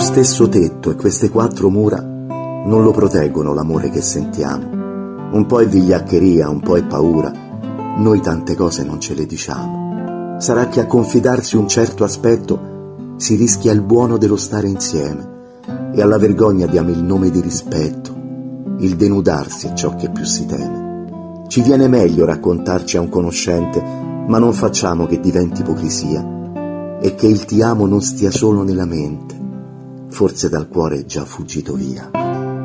stesso tetto e queste quattro mura non lo proteggono l'amore che sentiamo. Un po' è vigliaccheria, un po' è paura. Noi tante cose non ce le diciamo. Sarà che a confidarsi un certo aspetto si rischia il buono dello stare insieme e alla vergogna diamo il nome di rispetto. Il denudarsi è ciò che più si teme. Ci viene meglio raccontarci a un conoscente, ma non facciamo che diventi ipocrisia e che il ti amo non stia solo nella mente, forse dal cuore già fuggito via.